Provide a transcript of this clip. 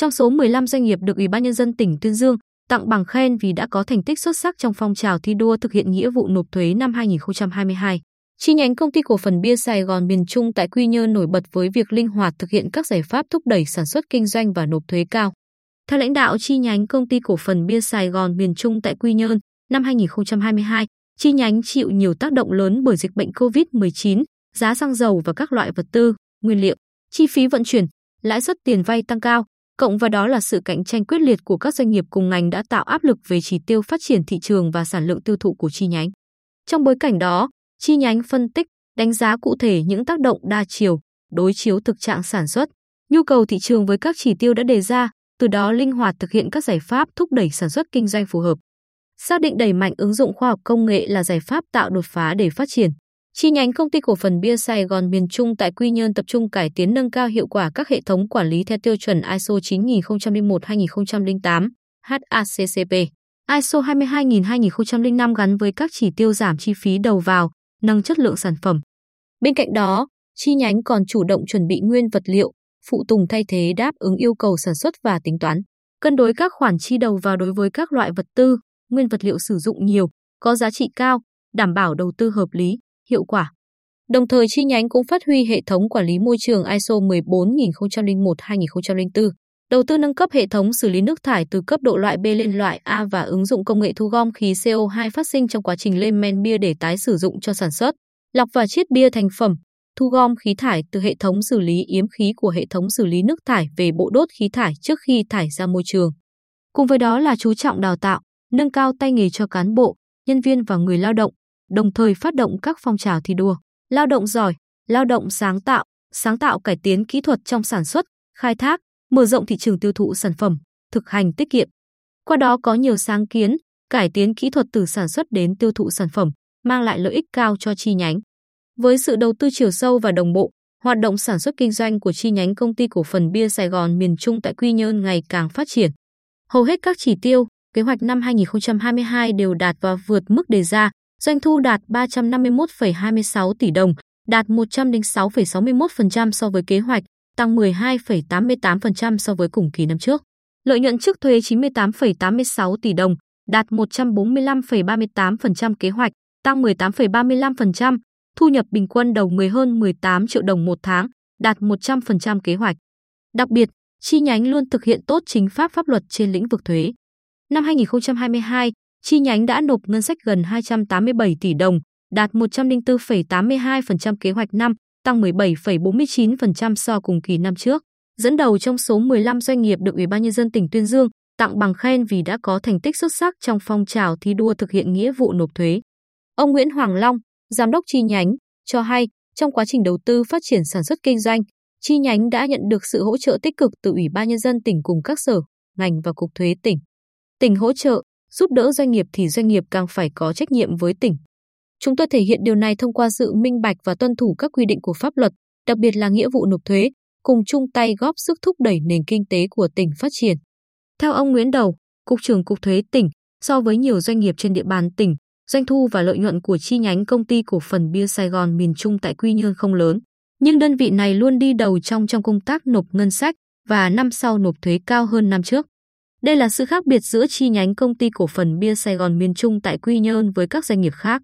trong số 15 doanh nghiệp được Ủy ban nhân dân tỉnh Tuyên Dương tặng bằng khen vì đã có thành tích xuất sắc trong phong trào thi đua thực hiện nghĩa vụ nộp thuế năm 2022. Chi nhánh công ty cổ phần bia Sài Gòn miền Trung tại Quy Nhơn nổi bật với việc linh hoạt thực hiện các giải pháp thúc đẩy sản xuất kinh doanh và nộp thuế cao. Theo lãnh đạo chi nhánh công ty cổ phần bia Sài Gòn miền Trung tại Quy Nhơn, năm 2022, chi nhánh chịu nhiều tác động lớn bởi dịch bệnh COVID-19, giá xăng dầu và các loại vật tư, nguyên liệu, chi phí vận chuyển, lãi suất tiền vay tăng cao, cộng vào đó là sự cạnh tranh quyết liệt của các doanh nghiệp cùng ngành đã tạo áp lực về chỉ tiêu phát triển thị trường và sản lượng tiêu thụ của chi nhánh. Trong bối cảnh đó, chi nhánh phân tích, đánh giá cụ thể những tác động đa chiều, đối chiếu thực trạng sản xuất, nhu cầu thị trường với các chỉ tiêu đã đề ra, từ đó linh hoạt thực hiện các giải pháp thúc đẩy sản xuất kinh doanh phù hợp. Xác định đẩy mạnh ứng dụng khoa học công nghệ là giải pháp tạo đột phá để phát triển. Chi nhánh công ty cổ phần bia Sài Gòn miền Trung tại Quy Nhơn tập trung cải tiến nâng cao hiệu quả các hệ thống quản lý theo tiêu chuẩn ISO 9001-2008, HACCP, ISO 22000-2005 gắn với các chỉ tiêu giảm chi phí đầu vào, nâng chất lượng sản phẩm. Bên cạnh đó, chi nhánh còn chủ động chuẩn bị nguyên vật liệu, phụ tùng thay thế đáp ứng yêu cầu sản xuất và tính toán, cân đối các khoản chi đầu vào đối với các loại vật tư, nguyên vật liệu sử dụng nhiều, có giá trị cao, đảm bảo đầu tư hợp lý, hiệu quả. Đồng thời chi nhánh cũng phát huy hệ thống quản lý môi trường ISO 14001-2004, đầu tư nâng cấp hệ thống xử lý nước thải từ cấp độ loại B lên loại A và ứng dụng công nghệ thu gom khí CO2 phát sinh trong quá trình lên men bia để tái sử dụng cho sản xuất, lọc và chiết bia thành phẩm, thu gom khí thải từ hệ thống xử lý yếm khí của hệ thống xử lý nước thải về bộ đốt khí thải trước khi thải ra môi trường. Cùng với đó là chú trọng đào tạo, nâng cao tay nghề cho cán bộ, nhân viên và người lao động, đồng thời phát động các phong trào thi đua, lao động giỏi, lao động sáng tạo, sáng tạo cải tiến kỹ thuật trong sản xuất, khai thác, mở rộng thị trường tiêu thụ sản phẩm, thực hành tiết kiệm. Qua đó có nhiều sáng kiến, cải tiến kỹ thuật từ sản xuất đến tiêu thụ sản phẩm, mang lại lợi ích cao cho chi nhánh. Với sự đầu tư chiều sâu và đồng bộ, hoạt động sản xuất kinh doanh của chi nhánh công ty cổ phần bia Sài Gòn miền Trung tại Quy Nhơn ngày càng phát triển. Hầu hết các chỉ tiêu, kế hoạch năm 2022 đều đạt và vượt mức đề ra, doanh thu đạt 351,26 tỷ đồng, đạt 106,61% so với kế hoạch, tăng 12,88% so với cùng kỳ năm trước. Lợi nhuận trước thuế 98,86 tỷ đồng, đạt 145,38% kế hoạch, tăng 18,35%, thu nhập bình quân đầu người hơn 18 triệu đồng một tháng, đạt 100% kế hoạch. Đặc biệt, chi nhánh luôn thực hiện tốt chính pháp pháp luật trên lĩnh vực thuế. Năm 2022, chi nhánh đã nộp ngân sách gần 287 tỷ đồng, đạt 104,82% kế hoạch năm, tăng 17,49% so cùng kỳ năm trước, dẫn đầu trong số 15 doanh nghiệp được Ủy ban nhân dân tỉnh Tuyên Dương tặng bằng khen vì đã có thành tích xuất sắc trong phong trào thi đua thực hiện nghĩa vụ nộp thuế. Ông Nguyễn Hoàng Long, giám đốc chi nhánh, cho hay trong quá trình đầu tư phát triển sản xuất kinh doanh, chi nhánh đã nhận được sự hỗ trợ tích cực từ Ủy ban nhân dân tỉnh cùng các sở, ngành và cục thuế tỉnh. Tỉnh hỗ trợ, giúp đỡ doanh nghiệp thì doanh nghiệp càng phải có trách nhiệm với tỉnh. Chúng tôi thể hiện điều này thông qua sự minh bạch và tuân thủ các quy định của pháp luật, đặc biệt là nghĩa vụ nộp thuế, cùng chung tay góp sức thúc đẩy nền kinh tế của tỉnh phát triển. Theo ông Nguyễn Đầu, Cục trưởng Cục Thuế tỉnh, so với nhiều doanh nghiệp trên địa bàn tỉnh, doanh thu và lợi nhuận của chi nhánh công ty cổ phần bia Sài Gòn miền Trung tại Quy Nhơn không lớn, nhưng đơn vị này luôn đi đầu trong trong công tác nộp ngân sách và năm sau nộp thuế cao hơn năm trước. Đây là sự khác biệt giữa chi nhánh công ty cổ phần bia Sài Gòn miền Trung tại Quy Nhơn với các doanh nghiệp khác.